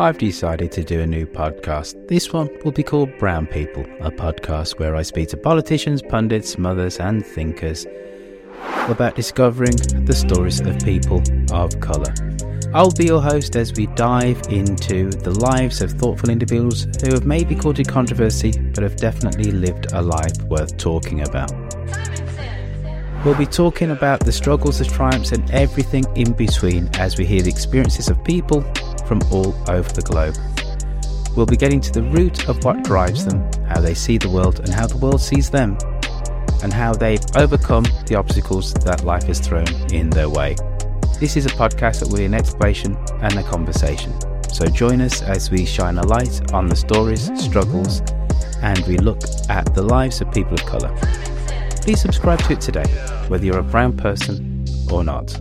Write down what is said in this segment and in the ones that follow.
I've decided to do a new podcast. This one will be called Brown People, a podcast where I speak to politicians, pundits, mothers, and thinkers about discovering the stories of people of colour. I'll be your host as we dive into the lives of thoughtful individuals who have maybe courted controversy but have definitely lived a life worth talking about. We'll be talking about the struggles, the triumphs, and everything in between as we hear the experiences of people from all over the globe. We'll be getting to the root of what drives them, how they see the world, and how the world sees them, and how they've overcome the obstacles that life has thrown in their way. This is a podcast that will be an exploration and a conversation. So join us as we shine a light on the stories, struggles, and we look at the lives of people of colour. Please subscribe to it today, whether you're a brown person or not.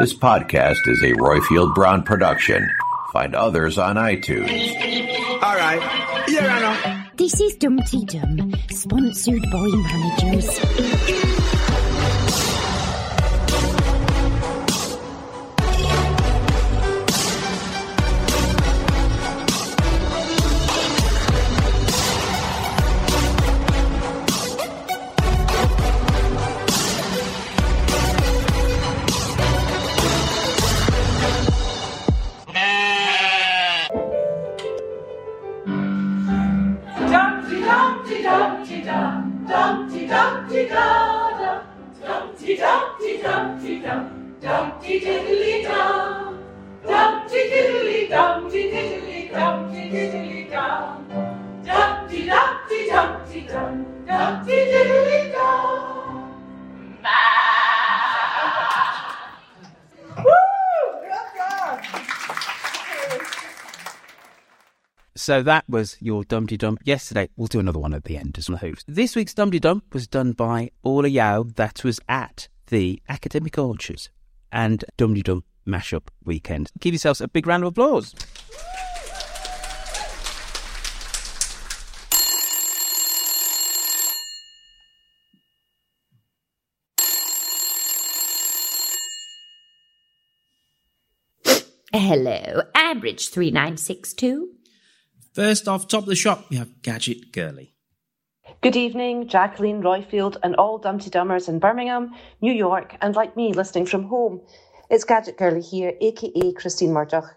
This podcast is a Roifield Brown production. Find others on iTunes. All right. Here I know. This is Dum Tee Dum, sponsored by managers. So that was your Dum Tee Dum yesterday. We'll do another one at the end as well. This week's Dum Tee Dum was done by Orla Yao. That was at the Academic Orchards and Dum Tee Dum Mashup Weekend. Give yourselves a big round of applause. Hello, average 3962. First off, top of the shop, we have Gadget Girly. Good evening, Jacqueline Roifield, and all Dum Tee Dummers in Birmingham, New York, and like me, listening from home. It's Gadget Girly here, aka Christine Murdoch.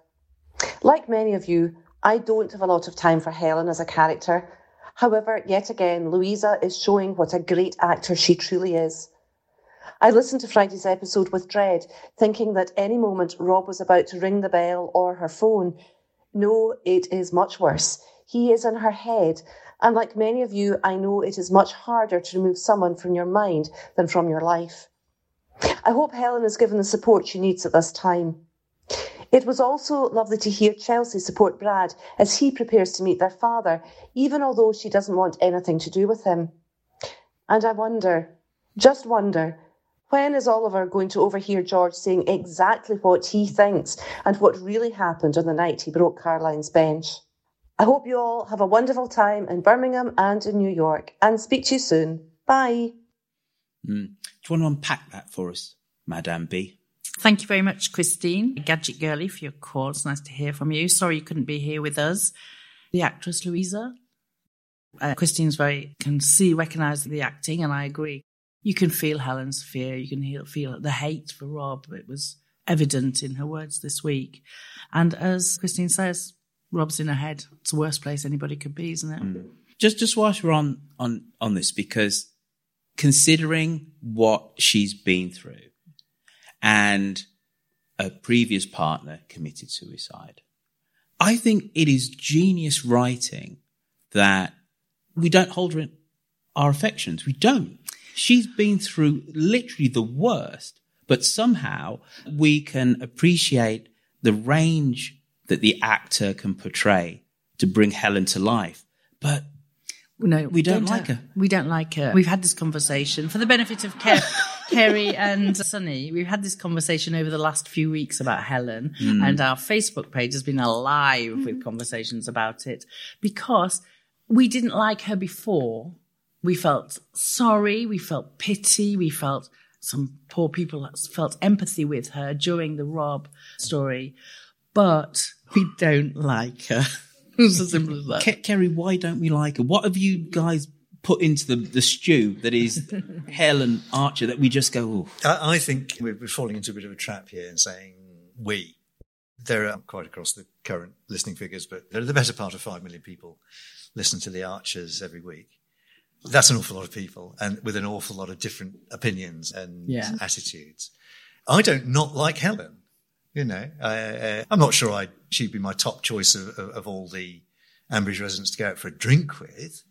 Like many of you, I don't have a lot of time for Helen as a character. However, yet again, Louisa is showing what a great actor she truly is. I listened to Friday's episode with dread, thinking that any moment Rob was about to ring the bell or her phone. No, it is much worse. He is in her head, and like many of you, I know it is much harder to remove someone from your mind than from your life. I hope Helen is given the support she needs at this time. It was also lovely to hear Chelsea support Brad as he prepares to meet their father, even although she doesn't want anything to do with him. And I wonder, just wonder, when is Oliver going to overhear George saying exactly what he thinks and what really happened on the night he broke Caroline's bench? I hope you all have a wonderful time in Birmingham and in New York and speak to you soon. Bye. Mm. Do you want to unpack that for us, Madame B? Thank you very much, Christine. Gadget Girlie, for your call. It's nice to hear from you. Sorry you couldn't be here with us. The actress Louisa. Uh, Christine's very, can see, recognise the acting, and I agree. You can feel Helen's fear. You can feel, the hate for Rob. It was evident in her words this week. And as Christine says, Rob's in her head. It's the worst place anybody could be, isn't it? Mm. Just just whilst we're on on on this, because considering what she's been through, and a previous partner committed suicide, I think it is genius writing that we don't hold her in our affections. We don't. She's been through literally the worst, but somehow we can appreciate the range that the actor can portray to bring Helen to life. But no, we don't, like her. We don't like her. We've had this conversation for the benefit of Ke- Keri and Sunny. We've had this conversation over the last few weeks about Helen, Mm. and our Facebook page has been alive with conversations about it because we didn't like her before. We felt sorry, we felt pity, we felt some poor people felt empathy with her during the Rob story, but we don't like her. it's as simple as that. Ke- Keri, why don't we like her? What have you guys put into the, the stew that is Helen Archer that we just go, Ooh. I, I think we're, we're falling into a bit of a trap here and saying we. There are quite across the current listening figures, but there are the better part of five million people listen to the Archers every week. That's an awful lot of people, and with an awful lot of different opinions and Yeah. attitudes. I don't not like Helen. You know, I, uh, I'm not sure I she'd be my top choice of, of, of all the Ambridge residents to go out for a drink with.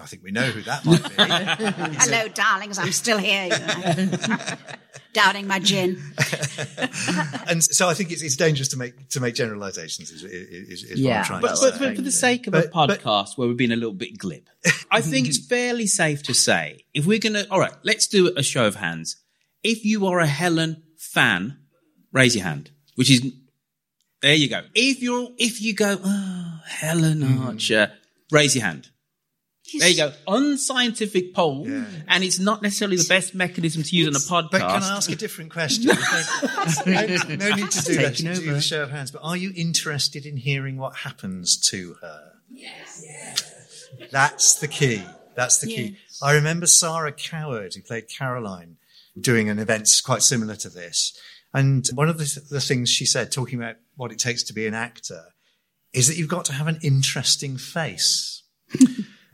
I think we know who that might be. Hello, darlings. I'm still here. You know. Doubting my gin. and so I think it's, it's dangerous to make to make generalizations. Is, is, is what I'm trying But, to but, say. but for the sake of But- a podcast where we've been a little bit glib, I think it's fairly safe to say if we're going to, all right, let's do a show of hands. If you are a Helen fan, raise your hand, which is, there you go. If you're, if you go, oh, Helen mm-hmm. Archer, raise your hand. There you go. Unscientific poll. And it's not necessarily the best mechanism to use on a podcast. But can I ask a different question? no, no- no need to do that. Taking To do the show of hands. But are you interested in hearing what happens to her? Yes. yes. That's the key. That's the key. I remember Sara Coward, who played Caroline, doing an event quite similar to this. And one of the, the things she said, talking about what it takes to be an actor, is that you've got to have an interesting face.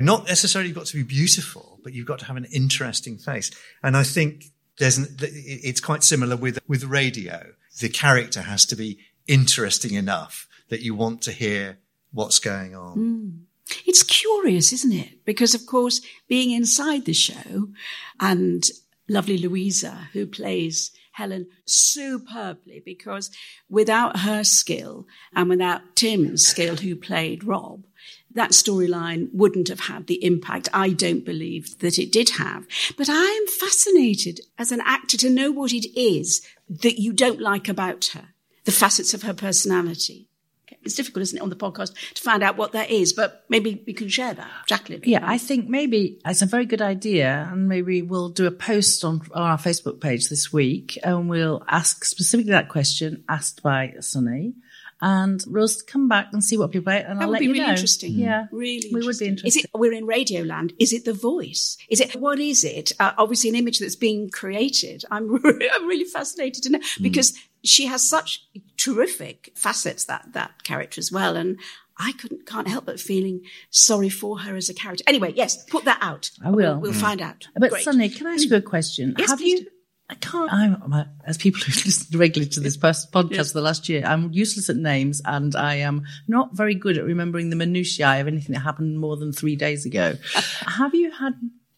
Not necessarily got to be beautiful, but you've got to have an interesting face. And I think there's an, it's quite similar with, with radio. The character has to be interesting enough that you want to hear what's going on. Mm. It's curious, isn't it? Because, of course, being inside the show and lovely Louisa, who plays Helen superbly, because without her skill and without Tim's skill, who played Rob, that storyline wouldn't have had the impact I don't believe that it did have. But I am fascinated as an actor to know what it is that you don't like about her, the facets of her personality. It's difficult, isn't it, on the podcast to find out what that is, but maybe we can share that. Jacqueline. Yeah, I think maybe it's a very good idea, and maybe we'll do a post on, on our Facebook page this week, and we'll ask specifically that question asked by Sunny, and we'll come back and see what people. And That I'll would let be you really know. interesting. Yeah, really. we would be interested. Is interested. it? We're in Radio Land. Is it the voice? Is it what is it? Uh, obviously, an image that's being created. I'm I'm really fascinated to know because she has such terrific facets that that character as well, and I couldn't can't help but feeling sorry for her as a character. Anyway, yes, put that out. I will. We'll, we'll find out. But Great. Sunny, can I ask you a question? Yes, Have please you? I can't. I'm, as people who've listened regularly to this podcast for the last year. I'm useless at names, and I am not very good at remembering the minutiae of anything that happened more than three days ago. Have you had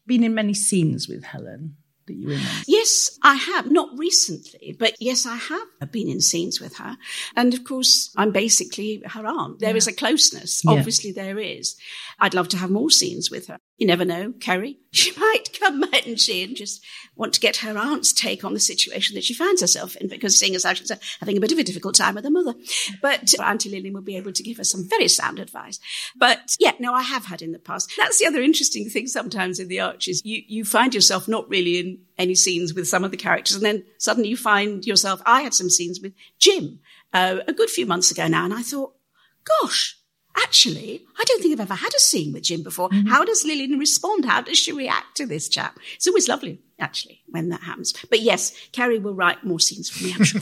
been in many scenes with Helen that you remember? Yes, I have. Not recently, but yes, I have been in scenes with her. And of course, I'm basically her aunt. There is a closeness. Yeah. Obviously, there is. I'd love to have more scenes with her. You never know, Keri. She might come, mightn't she, and just want to get her aunt's take on the situation that she finds herself in, because seeing as how she's having a bit of a difficult time with her mother. But Auntie Lillian will be able to give her some very sound advice. But yeah, no, I have had in the past. That's the other interesting thing sometimes in the Archers. You, you find yourself not really in any scenes with some of the characters, and then suddenly you find yourself. I had some scenes with Jim uh, a good few months ago now, and I thought, gosh, actually, I don't think I've ever had a scene with Jim before. How does Lillian respond? How does she react to this chap? It's always lovely, actually, when that happens. But yes, Keri will write more scenes for me, I'm sure.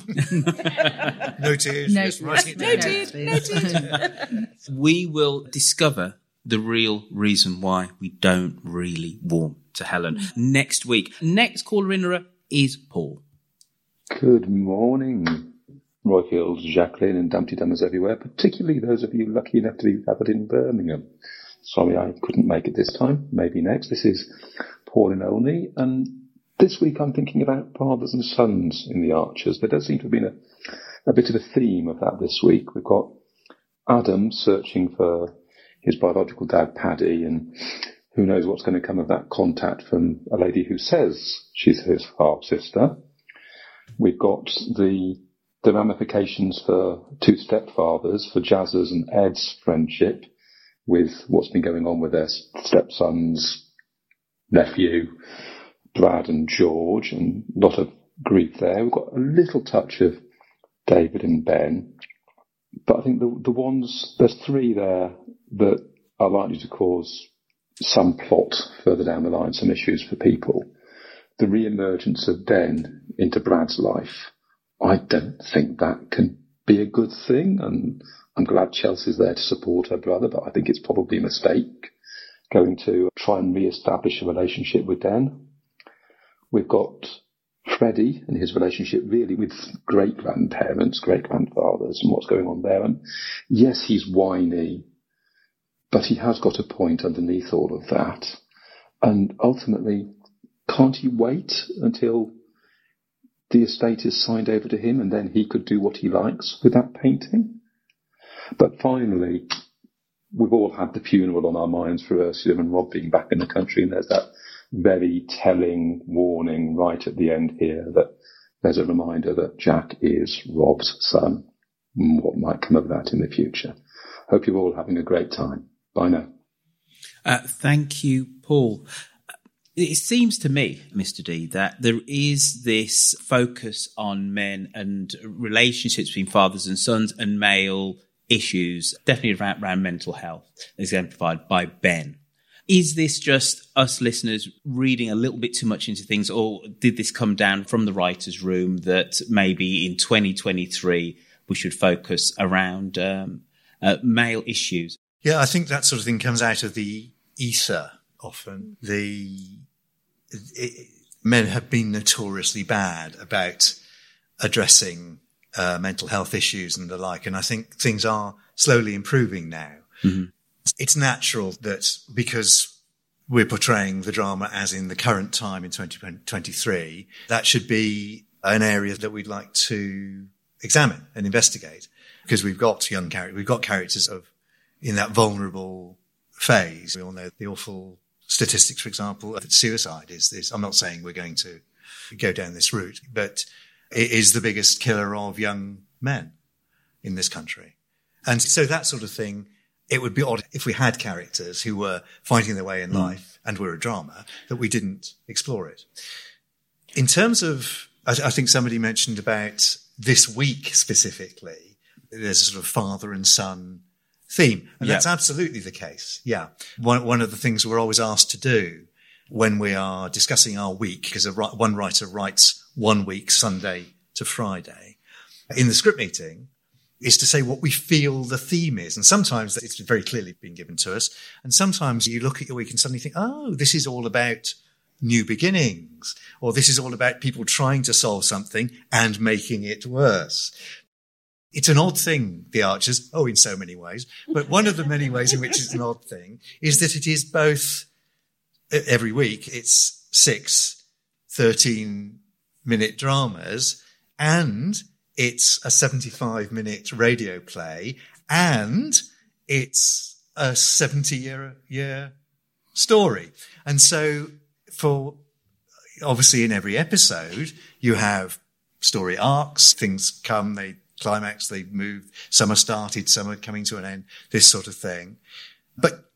Noted. No, yes, writing it down. noted, noted. we will discover the real reason why we don't really warm to Helen next week. Next caller in is Paul. Good morning, Roifields, Jacqueline, and Dum Tee Dummers everywhere, particularly those of you lucky enough to be gathered in Birmingham. Sorry I couldn't make it this time. Maybe next. This is Paul in Olney, and this week I'm thinking about fathers and sons in the Archers. There does seem to have been a, a bit of a theme of that this week. We've got Adam searching for his biological dad, Paddy, and who knows what's going to come of that contact from a lady who says she's his half sister. We've got the the ramifications for two stepfathers, for Jazz's and Ed's friendship, with what's been going on with their stepson's nephew, Brad and George, and a lot of grief there. We've got a little touch of David and Ben, but I think the the ones there's three there that are likely to cause some plot further down the line, some issues for people. The re-emergence of Den into Brad's life, I don't think that can be a good thing, and I'm glad Chelsea's there to support her brother, but I think it's probably a mistake going to try and re-establish a relationship with Dan. We've got Freddie and his relationship really with great grandparents, great grandfathers, and what's going on there. And yes, he's whiny, but he has got a point underneath all of that. And ultimately, can't he wait until the estate is signed over to him and then he could do what he likes with that painting? But finally, we've all had the funeral on our minds for Ursula and Rob being back in the country, and there's that very telling warning right at the end here that there's a reminder that Jack is Rob's son. What might come of that in the future? Hope you're all having a great time. Bye now. Uh, thank you, Paul. It seems to me, Mr. D, that there is this focus on men and relationships between fathers and sons and male issues, definitely around, around mental health, exemplified by Ben. Is this just us listeners reading a little bit too much into things, or did this come down from the writer's room that maybe in 2023 we should focus around um, uh, male issues? Yeah, I think that sort of thing comes out of the ether often. The it, men have been notoriously bad about addressing uh, mental health issues and the like, and I think things are slowly improving now. Mm-hmm. It's natural that because we're portraying the drama as in the current time in 2023, that should be an area that we'd like to examine and investigate because we've got young characters, we've got characters of in that vulnerable phase. We all know the awful statistics, for example, that suicide is this. I'm not saying we're going to go down this route, but it is the biggest killer of young men in this country. And so that sort of thing, it would be odd if we had characters who were fighting their way in mm. life and were a drama that we didn't explore it. In terms of, I, I think somebody mentioned about this week specifically, there's a sort of father and son theme. And yeah. that's absolutely the case. Yeah. One, one of the things we're always asked to do when we are discussing our week, because one writer writes one week, Sunday to Friday, in the script meeting, is to say what we feel the theme is. And sometimes it's very clearly been given to us. And sometimes you look at your week and suddenly think, oh, this is all about new beginnings, or this is all about people trying to solve something and making it worse. It's an odd thing, the Archers. Oh, in so many ways. But one of the many ways in which it's an odd thing is that it is both every week. It's six 13 minute dramas and it's a 75 minute radio play and it's a 70 year, year story. And so for obviously in every episode, you have story arcs, things come, they climax, they move. Some are started, some are coming to an end, this sort of thing. But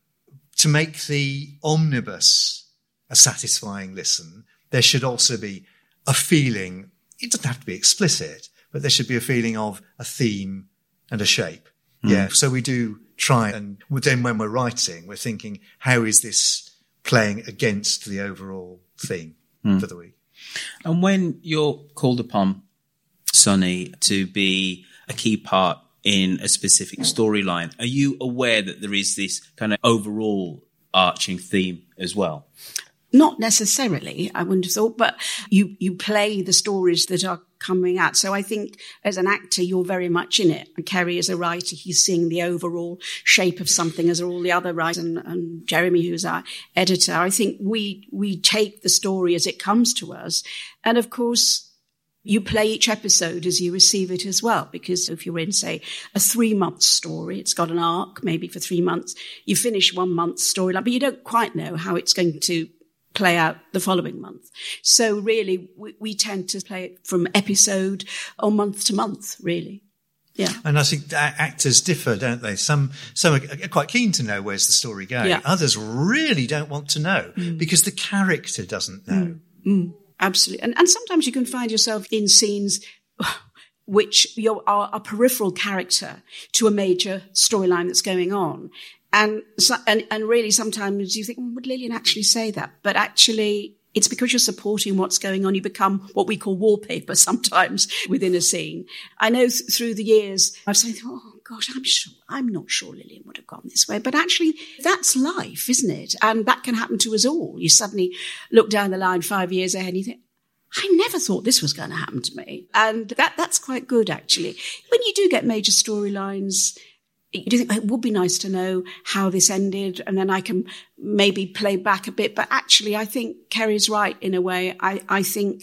to make the omnibus a satisfying listen, there should also be a feeling. It doesn't have to be explicit, but there should be a feeling of a theme and a shape. Mm. Yeah. So we do try and then when we're writing, we're thinking, how is this playing against the overall theme mm. for the week? And when you're called upon Sunny to be a key part in a specific storyline. Are you aware that there is this kind of overall arching theme as well? Not necessarily, I wouldn't have thought, but you, you play the stories that are coming out. So I think as an actor, you're very much in it. And Keri is a writer. He's seeing the overall shape of something as are all the other writers and, and Jeremy, who's our editor. I think we, we take the story as it comes to us. And of course, you play each episode as you receive it as well. Because if you're in, say, a three month story, it's got an arc, maybe for three months, you finish one month's storyline, but you don't quite know how it's going to play out the following month. So really, we, we tend to play it from episode or month to month, really. Yeah. And I think actors differ, don't they? Some, some are quite keen to know where's the story going. Yeah. Others really don't want to know Mm. because the character doesn't know. Mm, absolutely. And, and sometimes you can find yourself in scenes which are a peripheral character to a major storyline that's going on. And, so, and, and really sometimes you think, "Oh, would Lillian actually say that? But actually, it's because you're supporting what's going on. You become what we call wallpaper sometimes within a scene. I know th- through the years, I've said, oh gosh, I'm sure, I'm not sure Lillian would have gone this way. But actually, that's life, isn't it? And that can happen to us all. You suddenly look down the line five years ahead and you think, I never thought this was going to happen to me. And that, that's quite good, actually. When you do get major storylines, you do think it would be nice to know how this ended and then I can maybe play back a bit. But actually, I think Keri's right in a way. I, I think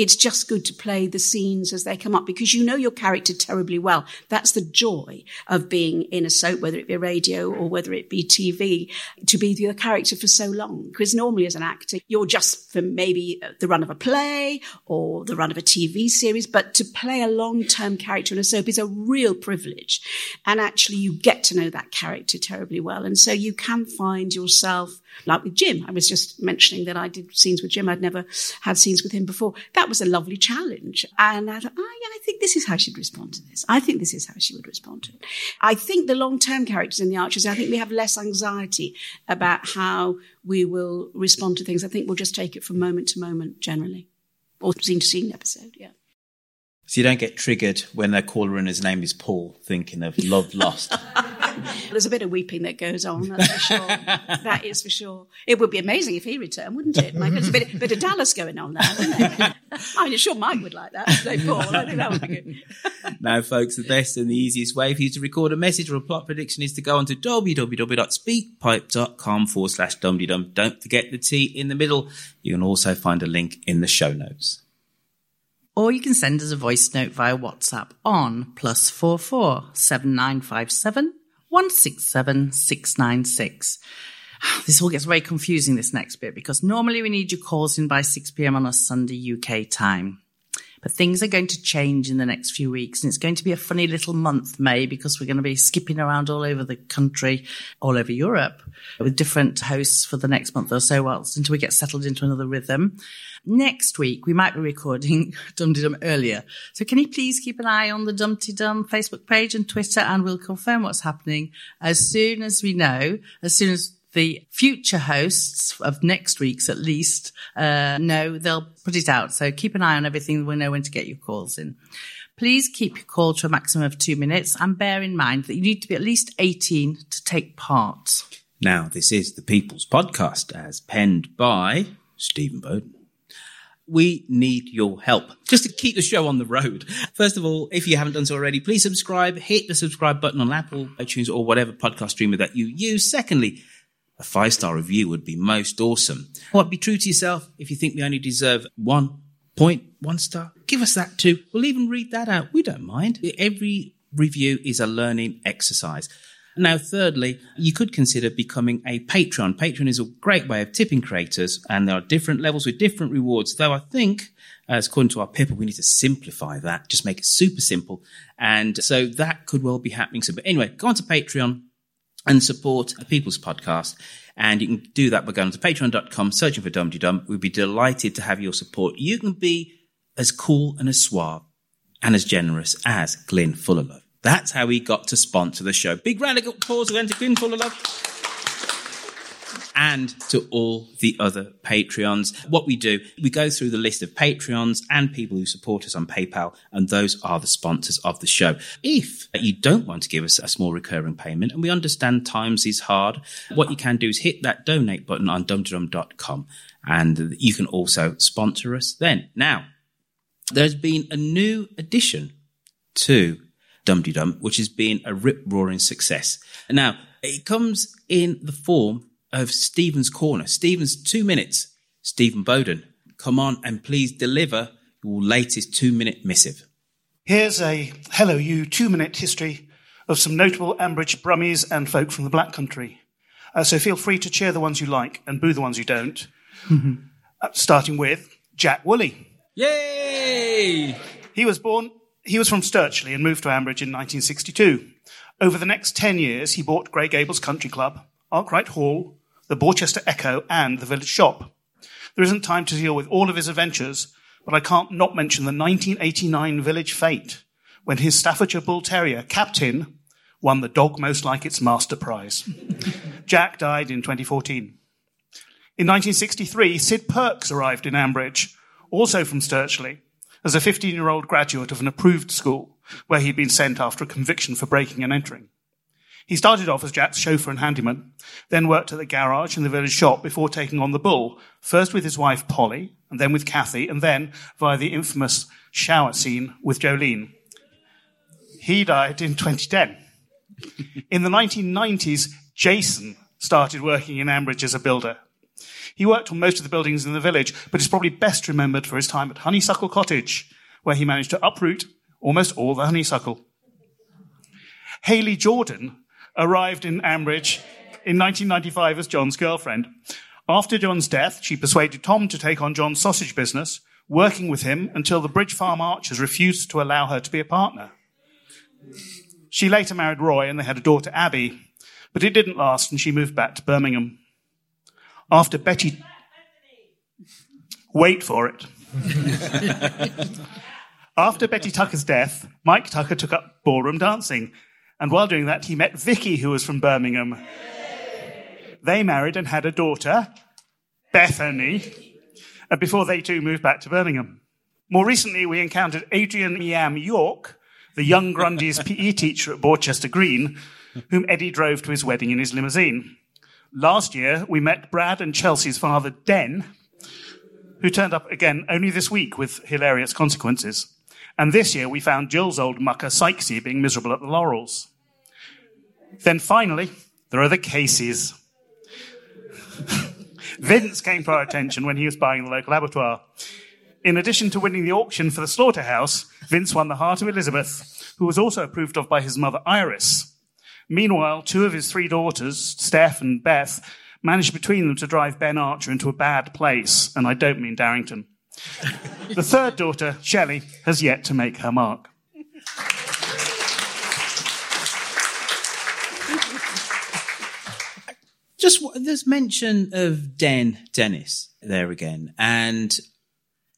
it's just good to play the scenes as they come up because you know your character terribly well. That's the joy of being in a soap, whether it be radio or whether it be TV, to be the character for so long. Because normally as an actor, you're just for maybe the run of a play or the run of a TV series, but to play a long-term character in a soap is a real privilege. And actually you get to know that character terribly well. And so you can find yourself like with Jim. I was just mentioning that I did scenes with Jim. I'd never had scenes with him before. That was a lovely challenge. And I thought, oh yeah, I think this is how she'd respond to this. I think this is how she would respond to it. I think the long-term characters in the Archers, I think we have less anxiety about how we will respond to things. I think we'll just take it from moment to moment generally. Or scene to scene episode, yeah. So you don't get triggered when their caller in his name is Paul, thinking of love lost. There's a bit of weeping that goes on, that's for sure. that is for sure. It would be amazing if he returned, wouldn't it? Mike? There's a bit, bit of Dallas going on there, wouldn't there? I'm sure Mike would like that. So Paul, I think that would be good. now, folks, the best and the easiest way for you to record a message or a plot prediction is to go onto www.speakpipe.com forward slash dum Don't forget the T in the middle. You can also find a link in the show notes. Or you can send us a voice note via WhatsApp on plus four four seven nine five seven one six seven six nine six. This all gets very confusing this next bit because normally we need your calls in by 6 p.m. on a Sunday UK time. But things are going to change in the next few weeks and it's going to be a funny little month, May, because we're going to be skipping around all over the country, all over Europe with different hosts for the next month or so whilst until we get settled into another rhythm. Next week, we might be recording Dum Dum earlier. So can you please keep an eye on the Dum Tee Dum Facebook page and Twitter and we'll confirm what's happening as soon as we know, as soon as the future hosts of next week's at least uh, know they'll put it out. So keep an eye on everything. We'll know when to get your calls in. Please keep your call to a maximum of two minutes and bear in mind that you need to be at least 18 to take part. Now, this is the People's Podcast as penned by Stephen Bowden. We need your help just to keep the show on the road. First of all, if you haven't done so already, please subscribe, hit the subscribe button on Apple, iTunes, or whatever podcast streamer that you use. Secondly, a five star review would be most awesome. What be true to yourself if you think we only deserve one point, one star? Give us that too. We'll even read that out. We don't mind. Every review is a learning exercise. Now, thirdly, you could consider becoming a patron. Patron is a great way of tipping creators, and there are different levels with different rewards. Though I think, as according to our people, we need to simplify that, just make it super simple. And so that could well be happening soon. But anyway, go on to Patreon and support the People's Podcast. And you can do that by going to patreon.com, searching for Dum Dum. We'd be delighted to have your support. You can be as cool and as suave and as generous as Glyn Fullerlove. That's how he got to sponsor the show. Big round of applause again to Glyn Fullerlove. And to all the other Patreons. What we do, we go through the list of Patreons and people who support us on PayPal, and those are the sponsors of the show. If you don't want to give us a small recurring payment, and we understand times is hard, what you can do is hit that donate button on dumteedum.com, and you can also sponsor us then. Now, there's been a new addition to Dum Dum, which has been a rip roaring success. Now, it comes in the form of Stephen's Corner. Stephen's two minutes. Stephen Bowden, come on and please deliver your latest two minute missive. Here's a Hello You two minute history of some notable Ambridge Brummies and folk from the Black Country. Uh, so feel free to cheer the ones you like and boo the ones you don't. Uh, starting with Jack Woolley. Yay! He was born, he was from Stirchley and moved to Ambridge in 1962. Over the next 10 years, he bought Grey Gables Country Club, Arkwright Hall, the Borchester Echo, and the village shop. There isn't time to deal with all of his adventures, but I can't not mention the 1989 village fete when his Staffordshire Bull Terrier, Captain, won the dog most like its master prize. Jack died in 2014. In 1963, Sid Perks arrived in Ambridge, also from Stirchley, as a 15 year old graduate of an approved school where he'd been sent after a conviction for breaking and entering. He started off as Jack's chauffeur and handyman, then worked at the garage and the village shop before taking on the bull, first with his wife Polly, and then with Kathy, and then via the infamous shower scene with Jolene. He died in 2010. In the 1990s, Jason started working in Ambridge as a builder. He worked on most of the buildings in the village, but is probably best remembered for his time at Honeysuckle Cottage, where he managed to uproot almost all the honeysuckle. Hayley Jordan arrived in Ambridge in 1995 as John's girlfriend. After John's death, she persuaded Tom to take on John's sausage business, working with him until the Bridge Farm Archers refused to allow her to be a partner. She later married Roy and they had a daughter, Abby, but it didn't last and she moved back to Birmingham. After Betty. Wait for it. After Betty Tucker's death, Mike Tucker took up ballroom dancing. And while doing that, he met Vicky, who was from Birmingham. They married and had a daughter, Bethany, and before they too moved back to Birmingham. More recently, we encountered Adrian Yam York, the young Grundy's PE teacher at Borchester Green, whom Eddie drove to his wedding in his limousine. Last year, we met Brad and Chelsea's father, Den, who turned up again only this week with hilarious consequences. And this year, we found Jill's old mucker, Sykesy, being miserable at the Laurels. Then finally, there are the cases. Vince came to our attention when he was buying the local abattoir. In addition to winning the auction for the slaughterhouse, Vince won the heart of Elizabeth, who was also approved of by his mother Iris. Meanwhile, two of his three daughters, Steph and Beth, managed between them to drive Ben Archer into a bad place, and I don't mean Darrington. The third daughter, Shelley, has yet to make her mark. Just there's mention of Den Dennis there again, and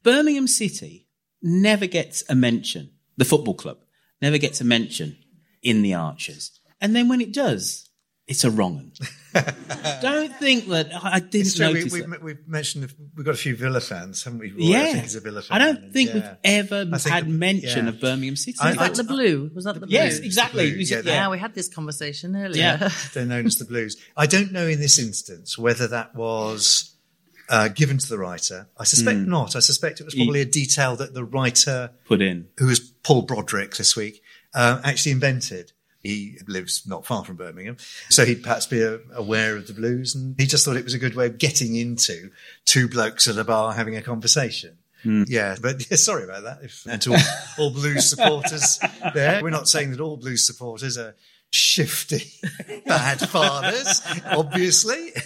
Birmingham City never gets a mention. The football club never gets a mention in the Archers, and then when it does, it's a wrong one. Don't think that I didn't It's true, notice we, that. we've, we've mentioned we've got a few Villa fans, haven't we? Roy? Yeah, I think he's a Villa fan. I don't think Yeah. we've ever think had the- mention yeah. of Birmingham City. I- Was that the blue? Was that the blue? Yes, exactly. Blue, Was yeah, Yeah, we had this conversation earlier. Yeah. They're known as the Blues. I don't know in this instance whether that was uh, given to the writer. I suspect Mm. not. I suspect it was He- probably a detail that the writer, put in. who was Paul Broderick this week, uh, actually invented. He lives not far from Birmingham, so he'd perhaps be uh, aware of the blues, and he just thought it was a good way of getting into two blokes at a bar having a conversation. Yeah, but yeah, sorry about that. If, and to all, all blues supporters there, we're not saying that all blues supporters are shifty, bad fathers, obviously.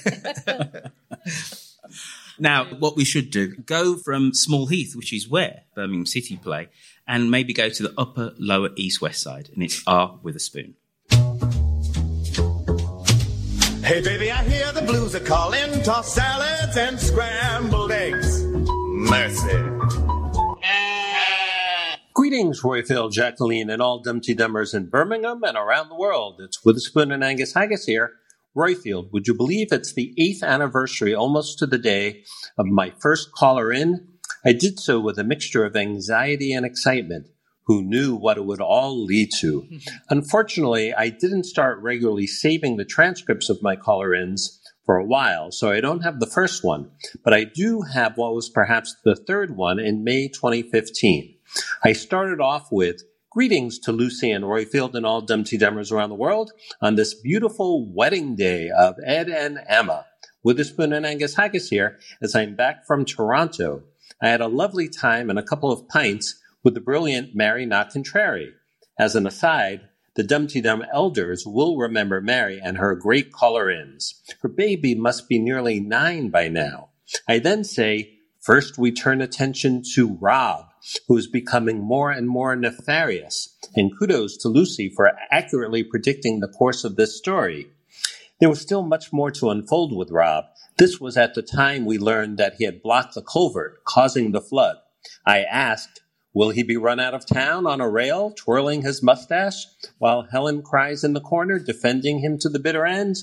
Now, what we should do, go from Small Heath, which is where Birmingham City play, and maybe go to the upper, lower, east, west side, and it's R with a spoon. Hey baby, I hear the blues are calling. Toss salads and scrambled eggs. Mercy. Greetings, Roifield, Jacqueline, and all Dum Tee Dummers in Birmingham and around the world. It's Witherspoon and Angus Haggis here Roifield, would you believe it's the eighth anniversary almost to the day of my first caller in? I did so with a mixture of anxiety and excitement. Who knew what it would all lead to? Unfortunately, I didn't start regularly saving the transcripts of my caller ins for a while, so I don't have the first one, but I do have what was perhaps the third one in May 2015. I started off with Greetings to Lucy and Roifield and all Dum Tee Dummers around the world on this beautiful wedding day of Ed and Emma. Witherspoon and Angus Haggis here as I'm back from Toronto. I had a lovely time and a couple of pints with the brilliant Mary Not Contrary. As an aside, the Dum Tee Dum elders will remember Mary and her great caller-ins. Her baby must be nearly nine by now. I then say, first we turn attention to Rob, who is becoming more and more nefarious, and kudos to Lucy for accurately predicting the course of this story. There was still much more to unfold with Rob. This was at the time we learned that he had blocked the culvert, causing the flood. I asked, Will he be run out of town on a rail, twirling his mustache, while Helen cries in the corner, defending him to the bitter end?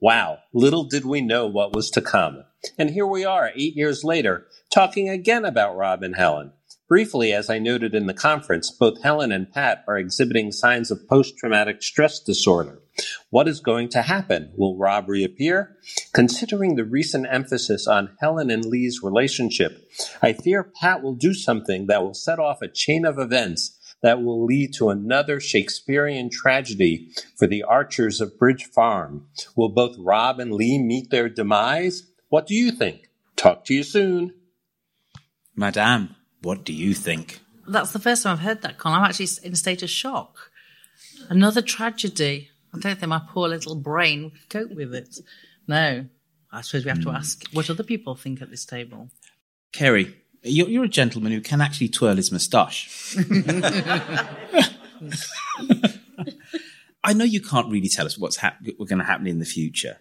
Wow, little did we know what was to come. And here we are, eight years later, talking again about Rob and Helen. Briefly, as I noted in the conference, both Helen and Pat are exhibiting signs of post-traumatic stress disorder. What is going to happen? Will Rob reappear? Considering the recent emphasis on Helen and Lee's relationship, I fear Pat will do something that will set off a chain of events that will lead to another Shakespearean tragedy for the Archers of Bridge Farm. Will both Rob and Lee meet their demise? What do you think? Talk to you soon. Madame, what do you think? That's the first time I've heard that, Con. I'm actually in a state of shock. Another tragedy. I don't think my poor little brain would cope with it. No. I suppose we have to hmm. ask what other people think at this table. Keri, you're, you're a gentleman who can actually twirl his moustache. I know you can't really tell us what's hap- what's going to happen in the future.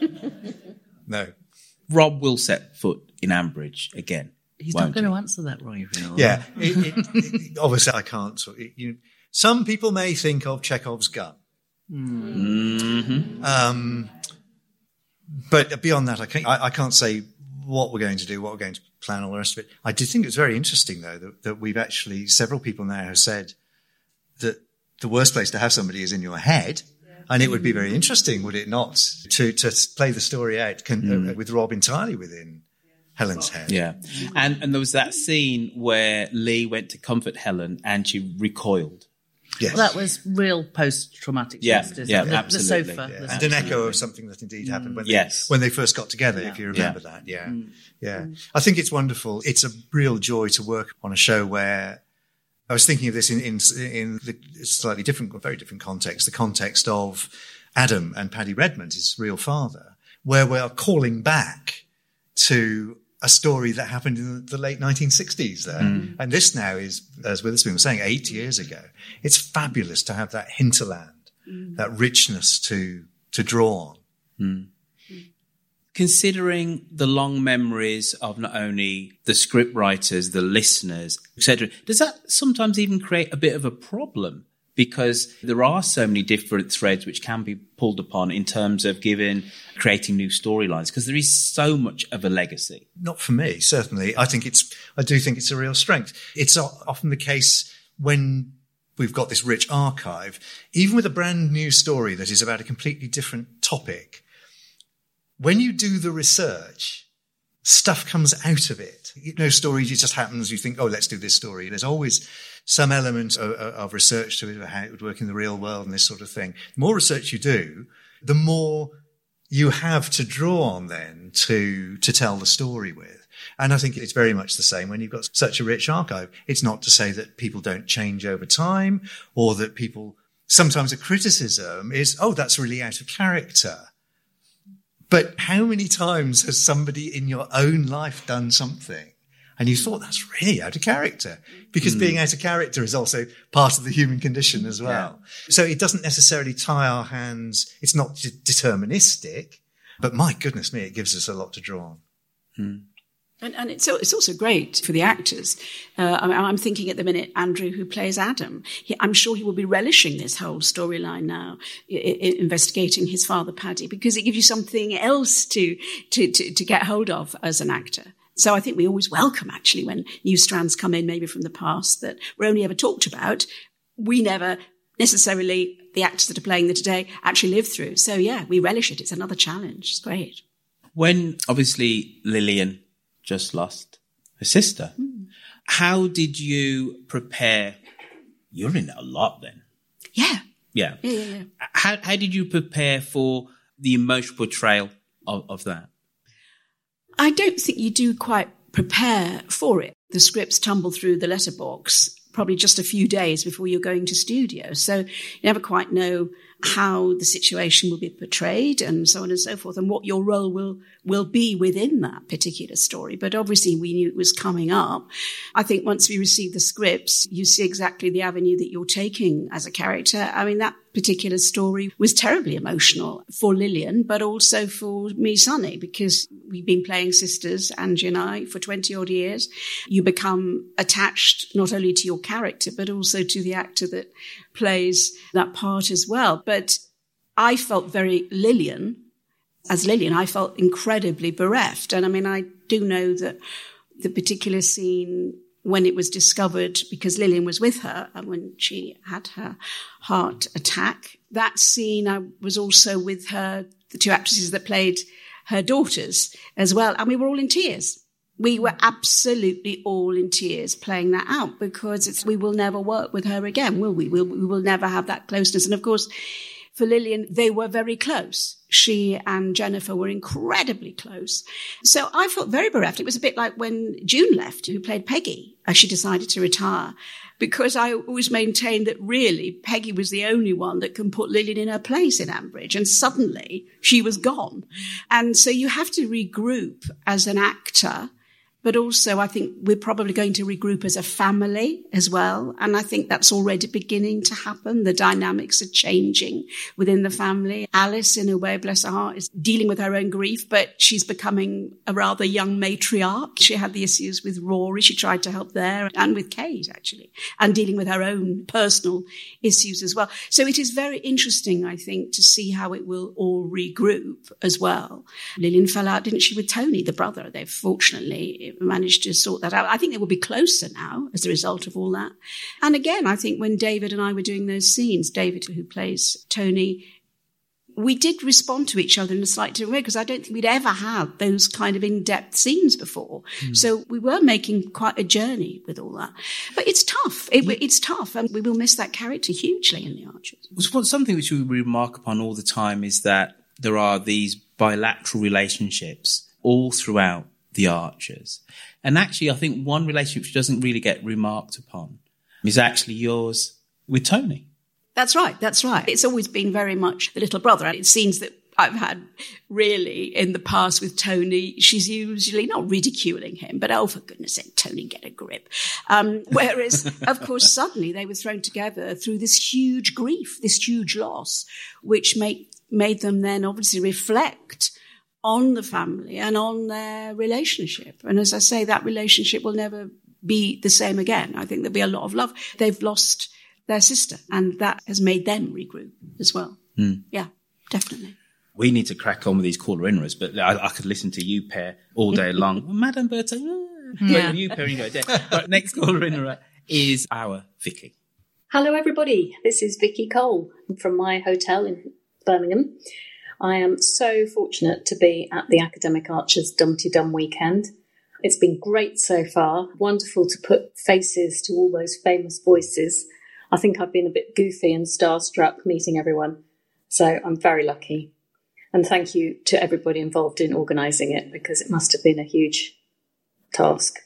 No. Rob will set foot in Ambridge again. He's won't going he? to answer that, Roy. Yeah. It, it, it, obviously, I can't. sort it, you, some people may think of Chekhov's gun. Mm-hmm. Um, but beyond that, I can't, I, I can't say what we're going to do, what we're going to plan, all the rest of it. I did think it was very interesting, though, that, that we've actually, several people now have said that the worst place to have somebody is in your head. And it would be very interesting, would it not, to, to play the story out con- uh, with Rob entirely within Helen's head. Yeah. And and there was that scene where Lee went to comfort Helen and she recoiled. Yes. Well, that was real post-traumatic Yeah, stress. isn't yeah, it? the, absolutely. The sofa. Yeah. the And an echo of something that indeed happened when, Yes. they, when they first got together, if you remember that. Yeah. Mm. Yeah. Mm. I think it's wonderful. It's a real joy to work on a show where I was thinking of this in, in, in the slightly different, very different context, the context of Adam and Paddy Redmond, his real father, where we are calling back to a story that happened in the late 1960s there. Mm. And this now is, as Witherspoon was saying, eight years ago. It's fabulous to have that hinterland, that richness to, to draw on. Considering the long memories of not only the script writers, the listeners, etc., does that sometimes even create a bit of a problem? Because there are so many different threads which can be pulled upon in terms of giving, creating new storylines, because there is so much of a legacy. Not for me, certainly. I think it's, I do think it's a real strength. It's often the case when we've got this rich archive, even with a brand new story that is about a completely different topic. When you do the research, stuff comes out of it. Know, stories, it just happens. You think, oh, let's do this story. There's always some element of, of research to it, how it would work in the real world and this sort of thing. The more research you do, the more you have to draw on then to, to tell the story with. And I think it's very much the same when you've got such a rich archive. It's not to say that people don't change over time or that people, sometimes a criticism is, oh, that's really out of character. But how many times has somebody in your own life done something and you thought that's really out of character? Because Mm. being out of character is also part of the human condition as well. So it doesn't necessarily tie our hands. It's not de- deterministic, but my goodness me, it gives us a lot to draw on. And, and it's, it's also great for the actors. Uh, I I'm thinking at the minute, Andrew, who plays Adam, he, I'm sure he will be relishing this whole storyline now, I- I- investigating his father, Paddy, because it gives you something else to, to, to, to get hold of as an actor. So I think we always welcome actually when new strands come in, maybe from the past that were only ever talked about. We never necessarily, the actors that are playing the today actually live through. So yeah, we relish it. It's another challenge. It's great. When obviously Lillian just lost her sister, hmm. how did you prepare? You're in it a lot then. Yeah. Yeah. Yeah, yeah, yeah. How, how did you prepare for the emotional portrayal of, of that? I don't think you do quite prepare for it. The scripts tumble through the letterbox probably just a few days before you're going to studio. So you never quite know how the situation will be portrayed and so on and so forth and what your role will will be within that particular story. But obviously we knew it was coming up. I think once we received the scripts you see exactly the avenue that you're taking as a character. I mean that particular story was terribly emotional for lillian but also for me Sunny because we've been playing sisters angie and i for 20 odd years. You become attached not only to your character but also to the actor that plays that part as well. But I felt very Lillian, as Lillian, I felt incredibly bereft. And I mean, I do know that the particular scene when it was discovered, because Lillian was with her and when she had her heart attack, that scene I was also with her, the two actresses that played her daughters as well. And we were all in tears. We were absolutely all in tears playing that out because it's, we will never work with her again, will we? We'll, we will never have that closeness. And of course, for Lillian, they were very close. She and Jennifer were incredibly close. So I felt very bereft. It was a bit like when June left, who played Peggy, as she decided to retire, because I always maintained that really Peggy was the only one that can put Lillian in her place in Ambridge. And suddenly she was gone. And so you have to regroup as an actor but also I think we're probably going to regroup as a family as well. And I think that's already beginning to happen. The dynamics are changing within the family. Alice, in a way, bless her heart, is dealing with her own grief, but she's becoming a rather young matriarch. She had the issues with Rory. She tried to help there and with Kate, actually, and dealing with her own personal issues as well. So it is very interesting, I think, to see how it will all regroup as well. Lillian fell out, didn't she, with Tony, the brother? They've fortunately managed to sort that out. I think they will be closer now as a result of all that. And again, I think when David and I were doing those scenes, David, who plays Tony, we did respond to each other in a slightly different way because I don't think we'd ever had those kind of in-depth scenes before. Hmm. So we were making quite a journey with all that. But it's tough. It, It's tough, and we will miss that character hugely in the Archers. What- something which we remark upon all the time is that there are these bilateral relationships all throughout the Archers. And actually, I think one relationship which doesn't really get remarked upon is actually yours with Tony. That's right. That's right. It's always been very much the little brother. And it seems that I've had really in the past with Tony, she's usually not ridiculing him, but oh, for goodness sake, Tony, get a grip. Um, whereas, of course, suddenly they were thrown together through this huge grief, this huge loss, which made, made them then obviously reflect on the family and on their relationship. And as I say, that relationship will never be the same again. I think there'll be a lot of love. They've lost their sister and that has made them regroup as well. Hmm. Yeah, definitely. We need to crack on with these caller innerers, but I, I could listen to you pair all day long. Madame Berto, Yeah. you pair and go dead. But next caller innerer is our Vicky. Hello, everybody. This is Vicky Cole from my hotel in Birmingham. I am so fortunate to be at the Academic Archers Dum Tee Dum weekend. It's been great so far. Wonderful to put faces to all those famous voices. I think I've been a bit goofy and starstruck meeting everyone, so I'm very lucky. And thank you to everybody involved in organising it because it must have been a huge task.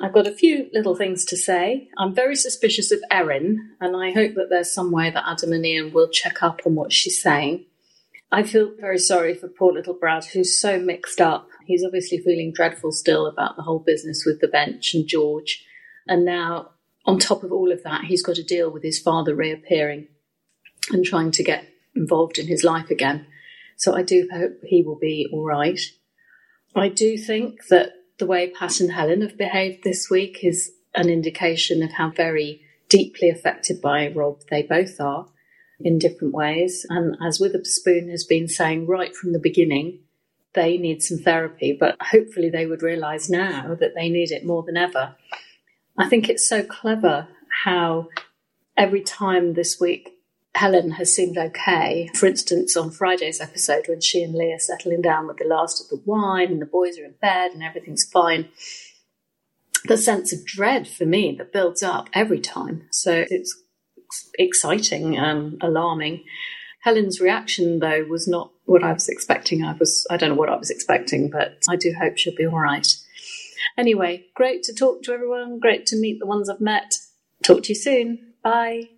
I've got a few little things to say. I'm very suspicious of Erin, and I hope that there's some way that Adam and Ian will check up on what she's saying. I feel very sorry for poor little Brad, who's so mixed up. He's obviously feeling dreadful still about the whole business with the bench and George. And now, on top of all of that, he's got to deal with his father reappearing and trying to get involved in his life again. So I do hope he will be all right. I do think that the way Pat and Helen have behaved this week is an indication of how very deeply affected by Rob they both are in different ways. And as Witherspoon has been saying right from the beginning, they need some therapy, but hopefully they would realise now that they need it more than ever. I think it's so clever how every time this week Helen has seemed okay. For instance, on Friday's episode, when she and Leah are settling down with the last of the wine and the boys are in bed and everything's fine, the sense of dread for me that builds up every time. So it's exciting and alarming. Helen's reaction, though, was not what I was expecting. I was, I don't know what I was expecting, but I do hope she'll be all right. Anyway, great to talk to everyone. Great to meet the ones I've met. Talk to you soon. Bye.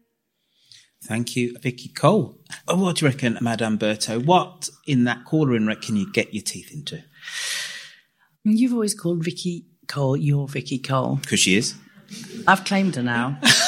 Thank you, Vicky Cole. Oh, what do you reckon, Madame Berto? What in that caller in can you get your teeth into? You've always called Vicky Cole your Vicky Cole. Because she is. I've claimed her now.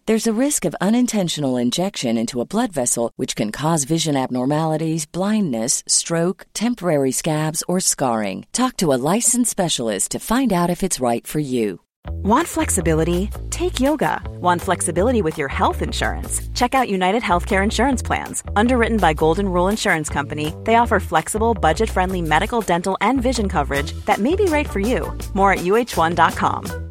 There's a risk of unintentional injection into a blood vessel, which can cause vision abnormalities, blindness, stroke, temporary scabs, or scarring. Talk to a licensed specialist to find out if it's right for you. Want flexibility? Take yoga. Want flexibility with your health insurance? Check out United Healthcare Insurance Plans. Underwritten by Golden Rule Insurance Company, they offer flexible, budget friendly medical, dental, and vision coverage that may be right for you. More at uhone.com.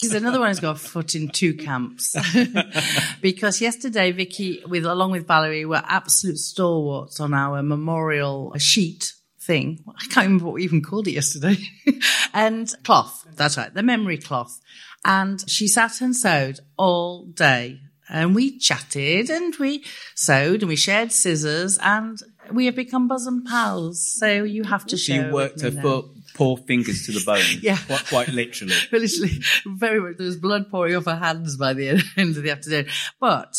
She's another one who's got a foot in two camps. because yesterday, Vicky, with along with Valerie, were absolute stalwarts on our memorial sheet thing. I can't remember what we even called it yesterday. and cloth. That's right. The memory cloth. And she sat and sewed all day. And we chatted and we sewed and we shared scissors and we have become bosom pals. So you have to She share worked her with me now. foot, poor fingers to the bone. Yeah. Quite, quite literally. But literally, very much. There was blood pouring off her hands by the end of the afternoon. But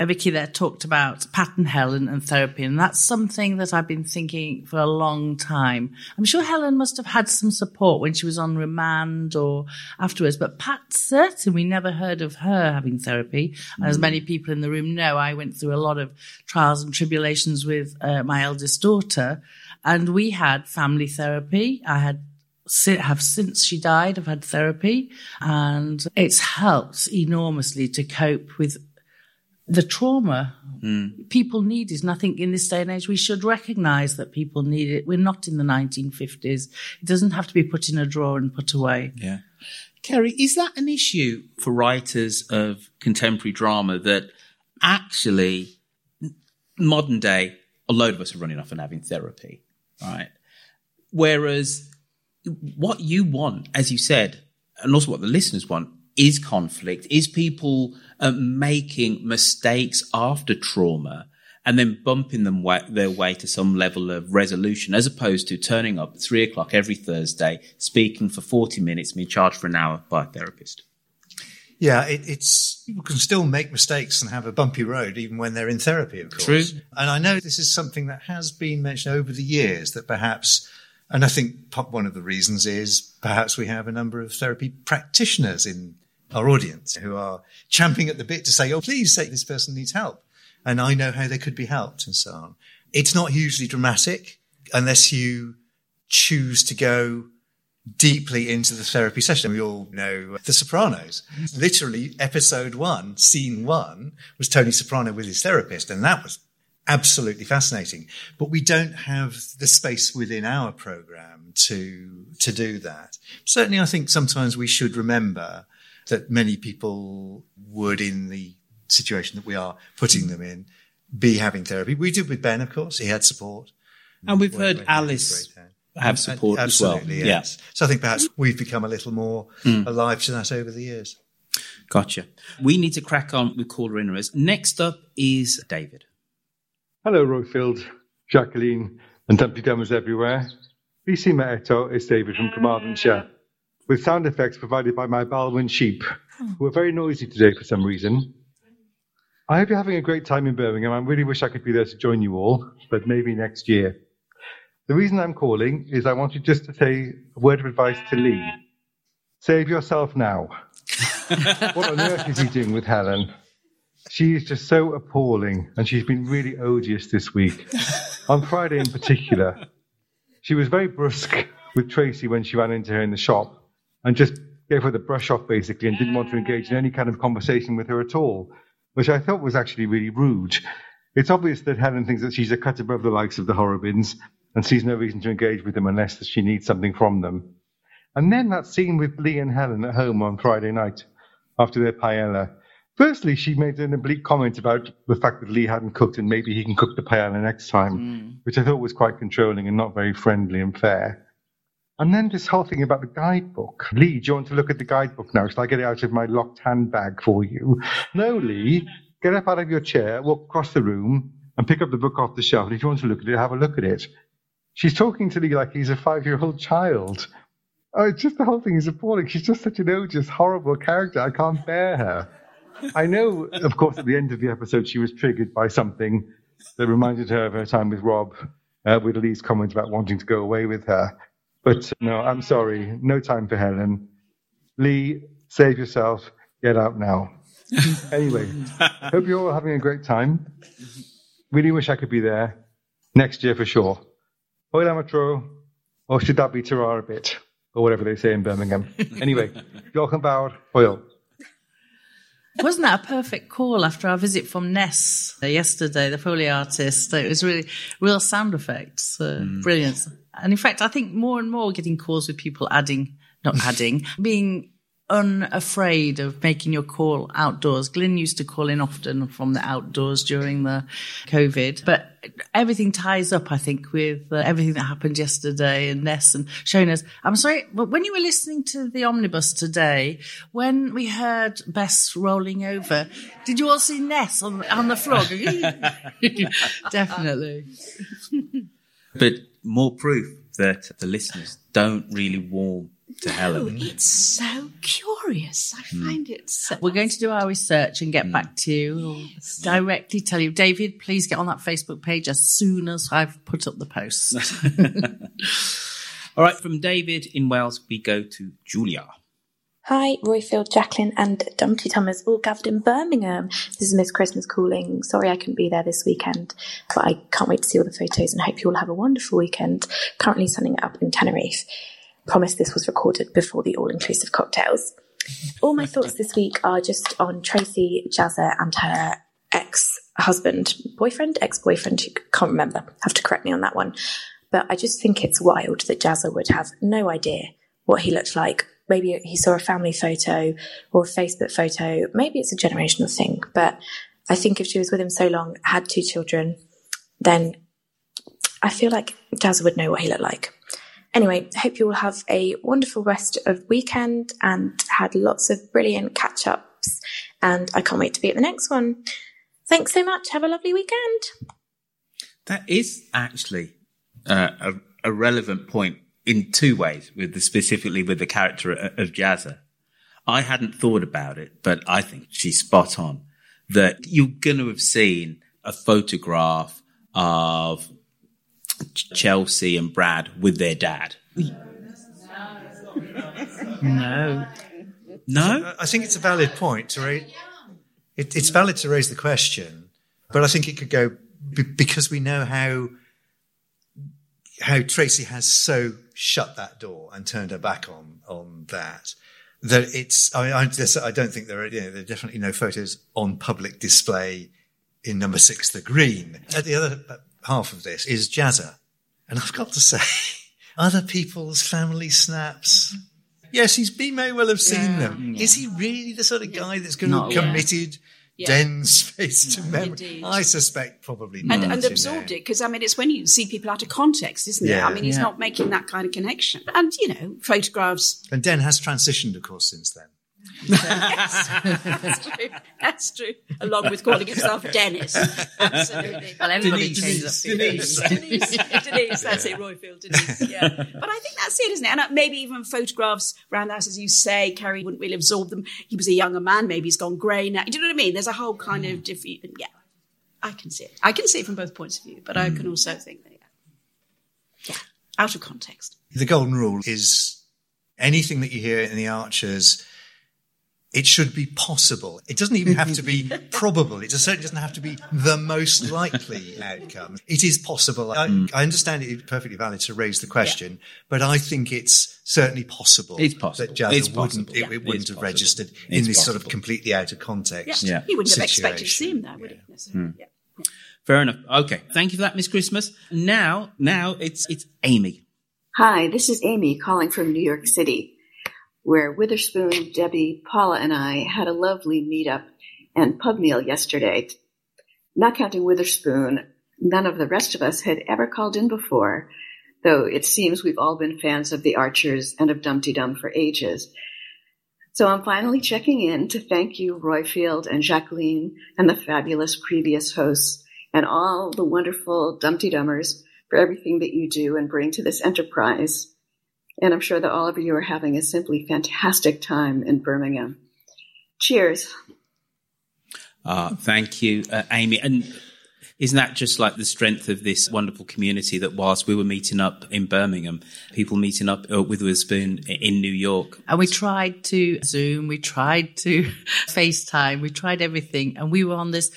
Vicky there talked about Pat and Helen and therapy, and that's something that I've been thinking for a long time. I'm sure Helen must have had some support when she was on remand or afterwards, but Pat certainly we never heard of her having therapy. As Mm. many people in the room know, I went through a lot of trials and tribulations with uh, my eldest daughter, and we had family therapy. I had have since she died, I've had therapy and it's helped enormously to cope with the trauma hmm. people need it. And I think in this day and age, we should recognize that people need it. We're not in the 1950s. It doesn't have to be put in a drawer and put away. Yeah. Keri, is that an issue for writers of contemporary drama that actually modern day, a load of us are running off and having therapy, right? Whereas what you want, as you said, and also what the listeners want, is conflict, is people uh, making mistakes after trauma and then bumping them their way to some level of resolution, as opposed to turning up at three o'clock every Thursday, speaking for 40 minutes, being charged for an hour by a therapist. Yeah, it, it's people can still make mistakes and have a bumpy road even when they're in therapy, of course. True. And I know this is something that has been mentioned over the years that perhaps, and I think one of the reasons is perhaps we have a number of therapy practitioners in our audience who are champing at the bit to say, oh, please say this person needs help. And I know how they could be helped and so on. It's not hugely dramatic unless you choose to go deeply into the therapy session. We all know The Sopranos. Literally, episode one, scene one, was Tony Soprano with his therapist, and that was absolutely fascinating. But we don't have the space within our program to to do that. Certainly, I think sometimes we should remember that many people would, in the situation that we are putting them in, be having therapy. We did with Ben, of course. He had support. And we've heard Alice have support as well. Absolutely, yes. So I think perhaps we've become a little more Mm. alive to that over the years. Gotcha. We need to crack on with caller inners. Next up is David. Hello, Roifield, Jacqueline, and Dum Tee Dummers everywhere. Bissima Eto is David from Carmarthenshire, with sound effects provided by my Balwen sheep, who are very noisy today for some reason. I hope you're having a great time in Birmingham. I really wish I could be there to join you all, but maybe next year. The reason I'm calling is I wanted just to say a word of advice to Lee. Save yourself now. what on earth is he doing with Helen? She is just so appalling, and she's been really odious this week. On Friday in particular, she was very brusque with Tracy when she ran into her in the shop and just gave her the brush off basically and didn't want to engage in any kind of conversation with her at all, which I thought was actually really rude. It's obvious that Helen thinks that she's a cut above the likes of the Horrobins and sees no reason to engage with them unless she needs something from them. And then that scene with Lee and Helen at home on Friday night after their paella. Firstly, she made an oblique comment about the fact that Lee hadn't cooked and maybe he can cook the paella next time, hmm. which I thought was quite controlling and not very friendly and fair. And then this whole thing about the guidebook. Lee, do you want to look at the guidebook now? Shall I get it out of my locked handbag for you? No, Lee, get up out of your chair, walk across the room, and pick up the book off the shelf. And if you want to look at it, have a look at it. She's talking to Lee like he's a five year old child. Oh, it's just the whole thing is appalling. She's just such an odious, horrible character. I can't bear her. I know, of course, at the end of the episode, she was triggered by something that reminded her of her time with Rob, uh, with Lee's comment about wanting to go away with her. But no, I'm sorry. No time for Helen. Lee, save yourself. Get out now. anyway, hope you're all having a great time. Really wish I could be there next year for sure. Oil amatro, or should that be Terrar a bit, or whatever they say in Birmingham. Anyway, welcome Bauer, oil. Wasn't that a perfect call after our visit from Ness yesterday, the Foley artist? It was really real sound effects, uh, brilliant. And in fact, I think more and more getting calls with people adding, not adding, being unafraid of making your call outdoors. Glyn used to call in often from the outdoors during the COVID, but everything ties up, I think, with uh, everything that happened yesterday and Ness and showing us. I'm sorry, but when you were listening to the omnibus today, when we heard Bess rolling over, did you all see Ness on, on the floor? Definitely. But more proof that the listeners don't really warm to Oh, Helen. it's so curious. I hmm. find it so. We're going to do our research and get hmm. back to you. We'll directly tell you. David, please get on that Facebook page as soon as I've put up the post. All right, from David in Wales, we go to Julia. Hi, Roifield, Jacqueline, and Dum Tee Dummers all gathered in Birmingham. This is Miss Christmas calling. Sorry I couldn't be there this weekend, but I can't wait to see all the photos and hope you all have a wonderful weekend. Currently sunning up in Tenerife. Promise this was recorded before the all inclusive cocktails. All my thoughts this week are just on Tracy, Jazza, and her ex husband, boyfriend, ex boyfriend, who can't remember. Have to correct me on that one. But I just think it's wild that Jazza would have no idea what he looked like. Maybe he saw a family photo or a Facebook photo. Maybe it's a generational thing. But I think if she was with him so long, had two children, then I feel like Jazza would know what he looked like. Anyway, hope you all have a wonderful rest of weekend and had lots of brilliant catch ups. And I can't wait to be at the next one. Thanks so much. Have a lovely weekend. That is actually uh, a, a relevant point in two ways, with the, specifically with the character of, of Jazza. I hadn't thought about it, but I think she's spot on. That you're going to have seen a photograph of Chelsea and Brad with their dad. no. No? I think it's a valid point to raise. It, it's valid to raise the question, but I think it could go b- because we know how how Tracy has so shut that door and turned her back on on that that it's. I, I, there's- I don't think there are. You know, there are definitely no photos on public display in number six, the green. At the other half of this is Jazza, and I've got to say, other people's family snaps. Yes, he's he may well have seen them. Is he really the sort of guy that's going to yet. committed Yeah. Den's face to memory? indeed. I suspect probably not. and know. absorbed it because I mean it's when you see people out of context, isn't it? I mean he's Yeah. not making that kind of connection. And you know, photographs. And Den has transitioned, of course, since then. That's true. That's true. Along with calling himself Dennis. Absolutely. Well, everybody Denise. changes up to Denise. Denise. Denise. That's it, Roifield. Denise. Yeah. But I think that's it, isn't it? And uh, maybe even photographs around the house, as you say, Keri wouldn't really absorb them. He was a younger man. Maybe he's gone grey now. Do you know what I mean? There's a whole kind of different. Yeah. I can see it. I can see it from both points of view, but I can also think that, yeah. Yeah. Out of context. The golden rule is anything that you hear in the Archers, it should be possible. It doesn't even have to be probable. It certainly doesn't have to be the most likely outcome. It is possible. I, I understand it is perfectly valid to raise the question, but I think it's certainly possible. It's possible. that Jazza It's wouldn't, possible. it, Yeah. it wouldn't have possible. registered in It's this sort of completely out of context. Yeah. He wouldn't have expected to see him there, would he? necessarily? Hmm. Yeah. Fair enough. Okay. Thank you for that, Miss Christmas. Now, now it's it's Amy. Hi, this is Amy calling from New York City, where Witherspoon, Debbie, Paula, and I had a lovely meetup and pub meal yesterday. Not counting Witherspoon, none of the rest of us had ever called in before, though it seems we've all been fans of the Archers and of Dum Tee Dum for ages. So I'm finally checking in to thank you, Roifield and Jacqueline, and the fabulous previous hosts, and all the wonderful Dum Tee Dummers for everything that you do and bring to this enterprise. And I'm sure that all of you are having a simply fantastic time in Birmingham. Cheers. Uh, thank you, uh, Amy. And isn't that just like the strength of this wonderful community that whilst we were meeting up in Birmingham, people meeting up uh, with Witherspoon i- in New York, And we tried to Zoom, we tried to FaceTime, we tried everything. And we were on this,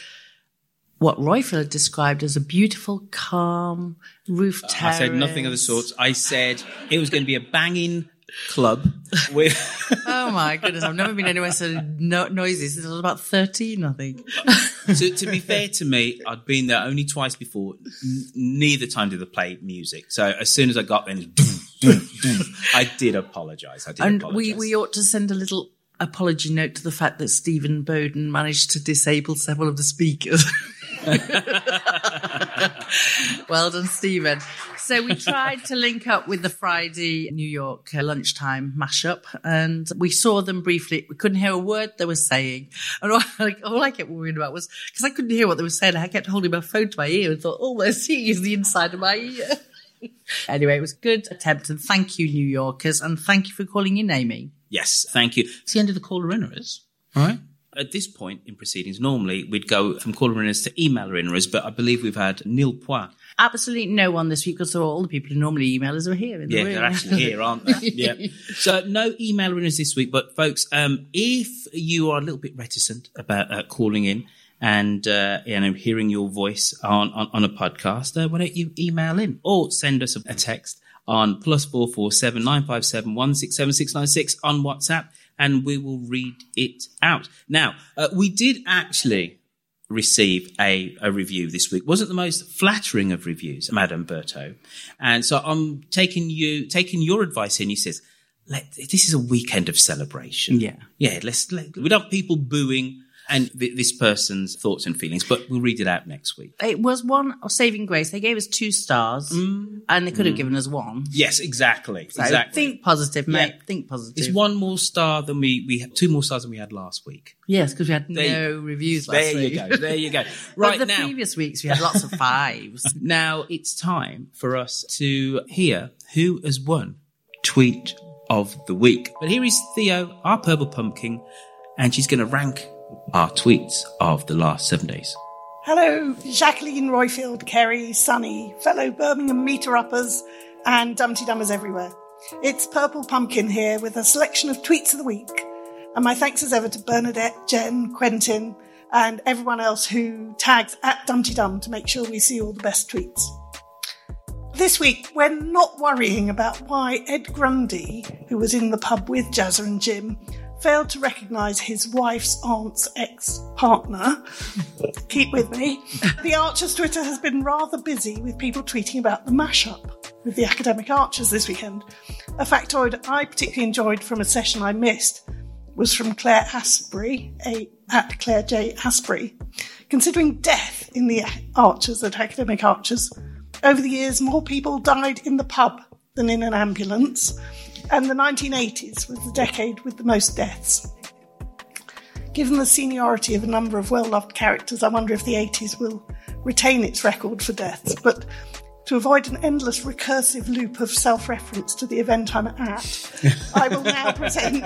what Roifield described as a beautiful, calm roof terrace. I said nothing of the sorts. I said it was going to be a banging club with. oh my goodness, I've never been anywhere so no- noisy since I was about 13, I think. to, to be fair to me, I'd been there only twice before. N- neither time did they play music. So as soon as I got there. I did apologise. I did and apologise. we, we ought to send a little apology note to the fact that Stephen Bowden managed to disable several of the speakers. well done, Stephen. So we tried to link up with the Friday New York uh, lunchtime mashup, and we saw them briefly. We couldn't hear a word they were saying, and all, like, all I kept worrying about was because I couldn't hear what they were saying. I kept holding my phone to my ear and thought, "Oh, they're seeing is the inside of my ear." anyway, it was a good attempt, and thank you, New Yorkers, and thank you for calling in, Amy. Yes, thank you. It's the end of the caller inners. All right. At this point in proceedings, normally we'd go from caller inners to emailer inners, but I believe we've had nil point. Absolutely no one this week because all the people who normally email us are here in the Yeah, room. they're actually here, aren't they? yeah. So no emailer inners this week, but folks, um, if you are a little bit reticent about uh, calling in and uh, you know hearing your voice on on, on a podcast, uh, why don't you email in or send us a, a text on plus four four seven nine five seven one six seven six nine six on WhatsApp, and we will read it out. Now, uh, we did actually receive a, a review this week. Wasn't the most flattering of reviews, Madame Berto. And so I'm taking you, taking your advice in. He says, let, this is a weekend of celebration. Yeah. Yeah. Let's, let, we don't people booing and th- this person's thoughts and feelings, but we'll read it out next week. It was one of saving grace. They gave us two stars, and they could have Mm. given us one. Yes, exactly. So exactly. think positive, mate. Think positive. It's one more star than we, we had, two more stars than we had last week. Yes, because we had There no reviews last There week. you go. There you go. But Right the now. previous weeks we had lots of fives. Now it's time for us to hear who has won tweet of the week. But here is Theo, our purple pumpkin, and she's going to rank our tweets of the last seven days. Hello, Jacqueline Roifield, Keri, Sunny, fellow Birmingham meter uppers, and Dum Tee Dummers everywhere. It's Purple Pumpkin here with a selection of tweets of the week. And my thanks as ever to Bernadette, Jen, Quentin, and everyone else who tags at Dum Tee Dum to make sure we see all the best tweets. This week, we're not worrying about why Ed Grundy, who was in the pub with Jazza and Jim, failed to recognise his wife's aunt's ex partner. Keep with me. The Archers Twitter has been rather busy with people tweeting about the mashup with the academic archers this weekend. A factoid I particularly enjoyed from a session I missed was from Claire Asprey, a, at Claire J. Asprey. Considering death in the archers at academic archers, over the years more people died in the pub than in an ambulance and the 1980s was the decade with the most deaths. Given the seniority of a number of well loved characters, I wonder if the 80s will retain its record for deaths. But to avoid an endless recursive loop of self reference to the event I'm at, I will now present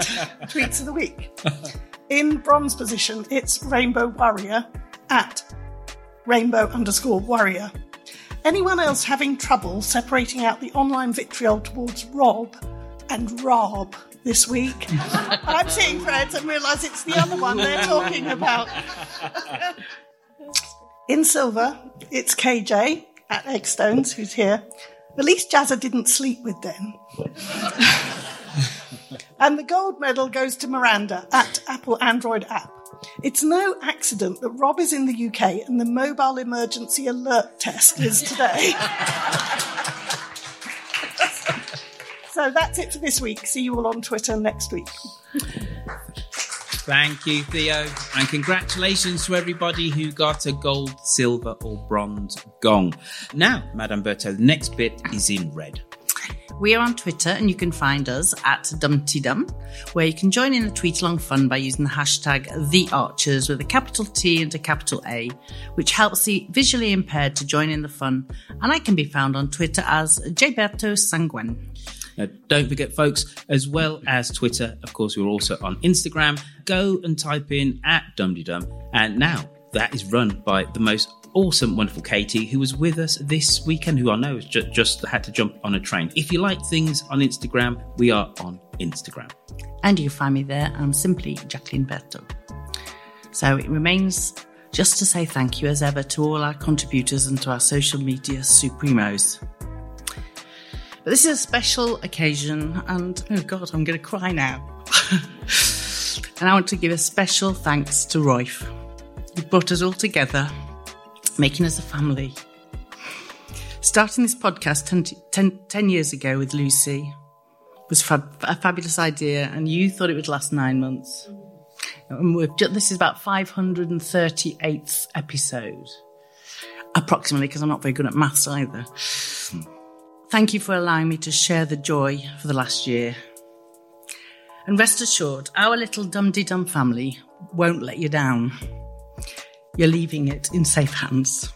Tweets of the Week. In bronze position, it's Rainbow Warrior at rainbow underscore warrior. Anyone else having trouble separating out the online vitriol towards Rob and Rob this week. I'm seeing threads and realise it's the other one they're talking about. In silver, it's KJ at Eggstones, who's here. At least Jazza didn't sleep with them. and the gold medal goes to Miranda at Apple Android app. It's no accident that Rob is in the UK and the mobile emergency alert test is today. So that's it for this week. See you all on Twitter next week. Thank you, Theo. And congratulations to everybody who got a gold, silver, or bronze gong. Now, Madame Berto, the next bit is in red. We are on Twitter and you can find us at DumTeeDum, where you can join in the tweet along fun by using the hashtag TheArchers with a capital T and a capital A, which helps the visually impaired to join in the fun. And I can be found on Twitter as Gilberto Sanguen. Now, don't forget, folks, as well as Twitter, of course, we're also on Instagram. Go and type in at DumDum. And now that is run by the most awesome, wonderful Katie, who was with us this weekend, who I know just had to jump on a train. If you like things on Instagram, we are on Instagram. And you find me there. I'm simply Jacqueline Berto. So it remains just to say thank you as ever to all our contributors and to our social media supremos. But this is a special occasion, and oh God, I'm going to cry now. and I want to give a special thanks to Roif. He brought us all together, making us a family. Starting this podcast 10, 10, 10 years ago with Lucy was fab, a fabulous idea, and you thought it would last nine months. And we've just, this is about 538th episode, approximately, because I'm not very good at maths either. Thank you for allowing me to share the joy for the last year. And rest assured, our little Dum Tee Dum family won't let you down. You're leaving it in safe hands.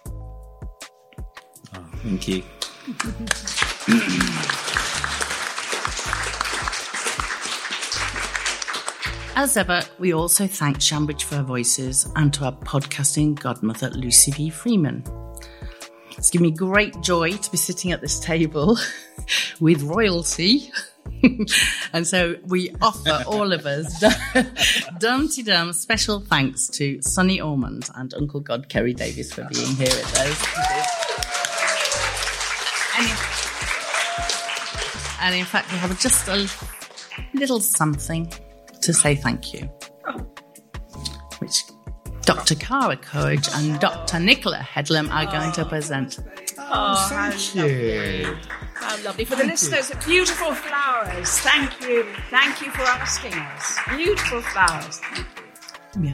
Oh, thank you. As ever, we also thank Shambridge for her voices and to our podcasting godmother, Lucy V. Freeman. It's given me great joy to be sitting at this table with royalty. and so we offer all of us Dum Tee Dum special thanks to Sunny Ormonde and Uncle God Keri Davies for being here with us. And in fact, we have just a little something to say thank you, which Dr. Cara Courage and Dr. Nicola Headlam are going to present. Oh, thank you. How lovely. For the listeners, beautiful flowers. Thank you. Thank you for asking us. Beautiful flowers. Yeah.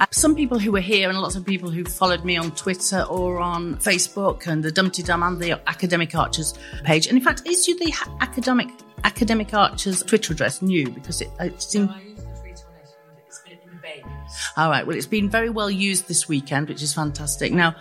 Uh, some people who were here and lots of people who followed me on Twitter or on Facebook and the Dum Tee Dum and the Academic Archers page. And in fact, is you the academic Academic Archers Twitter address new? Because it, it seemed. All right. Well, it's been very well used this weekend, which is fantastic. Now,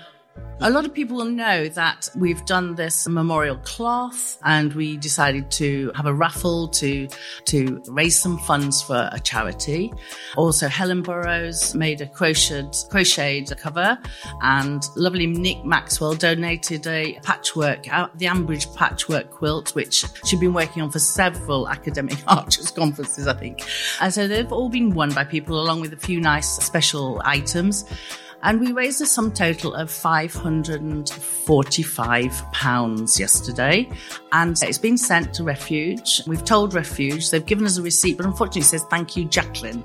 A lot of people know that we've done this memorial cloth and we decided to have a raffle to, to raise some funds for a charity. Also, Helen Burrows made a crocheted, crocheted cover and lovely Nick Maxwell donated a patchwork, uh, the Ambridge patchwork quilt, which she'd been working on for several academic archers conferences, I think. And so they've all been won by people along with a few nice special items and we raised a sum total of £545 yesterday. And it's been sent to Refuge. We've told Refuge, they've given us a receipt, but unfortunately it says, thank you, Jacqueline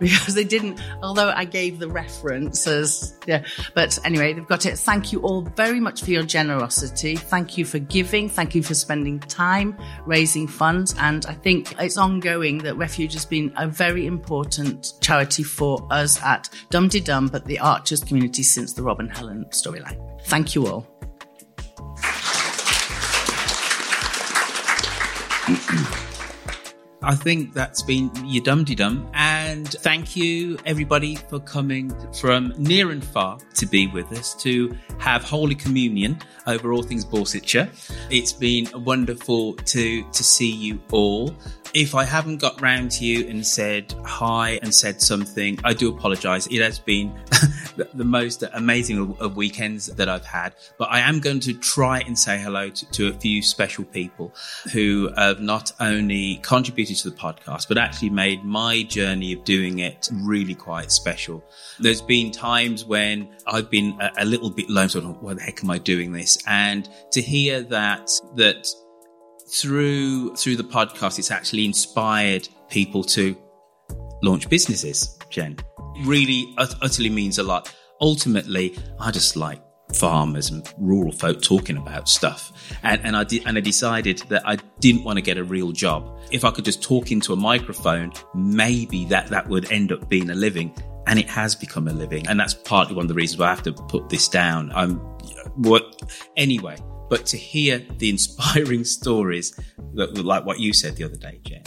because they didn't, although I gave the references. Yeah. But anyway, they've got it. Thank you all very much for your generosity. Thank you for giving. Thank you for spending time raising funds. And I think it's ongoing that Refuge has been a very important charity for us at Dum Dum, but the Archers community since the Robin Helen storyline. Thank you all. I think that's been your dum dum. And thank you, everybody, for coming from near and far to be with us to have Holy Communion over all things Borsetshire. It's been wonderful to, to see you all. If I haven't got round to you and said hi and said something, I do apologize. It has been the most amazing of weekends that I've had, but I am going to try and say hello to, to a few special people who have not only contributed to the podcast, but actually made my journey doing it really quite special. There's been times when I've been a, a little bit lone, sort of, why the heck am I doing this? And to hear that, that through through the podcast, it's actually inspired people to launch businesses. Jen really ut- utterly means a lot. Ultimately, I just like farmers and rural folk talking about stuff, and and I did and I decided that I didn't want to get a real job. If I could just talk into a microphone, maybe that that would end up being a living. And it has become a living. And that's partly one of the reasons why I have to put this down. I'm what anyway, but to hear the inspiring stories like what you said the other day, Jen,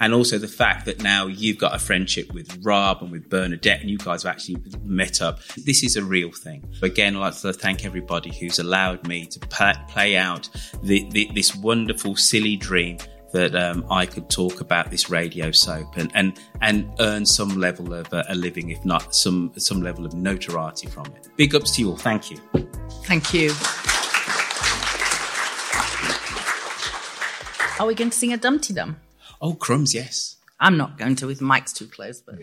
and also the fact that now you've got a friendship with Rob and with Bernadette, and you guys have actually met up. This is a real thing. Again, I'd like to thank everybody who's allowed me to play out the, the, this wonderful, silly dream that um, I could talk about this radio soap and and and earn some level of uh, a living, if not some some level of notoriety from it. Big ups to you all. Thank you. Thank you. Are we going to sing a Dum Tee Dum? Oh, crumbs, yes. I'm not going to with Mike's too close, but.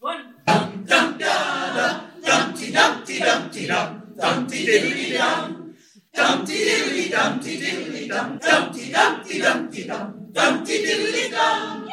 One dum dum da da dumpty dumpty dumpty dum dumpty diddly dum dumpty diddly dumpty diddly dum dumpty dumpty dumpty dum dumpty diddly dum.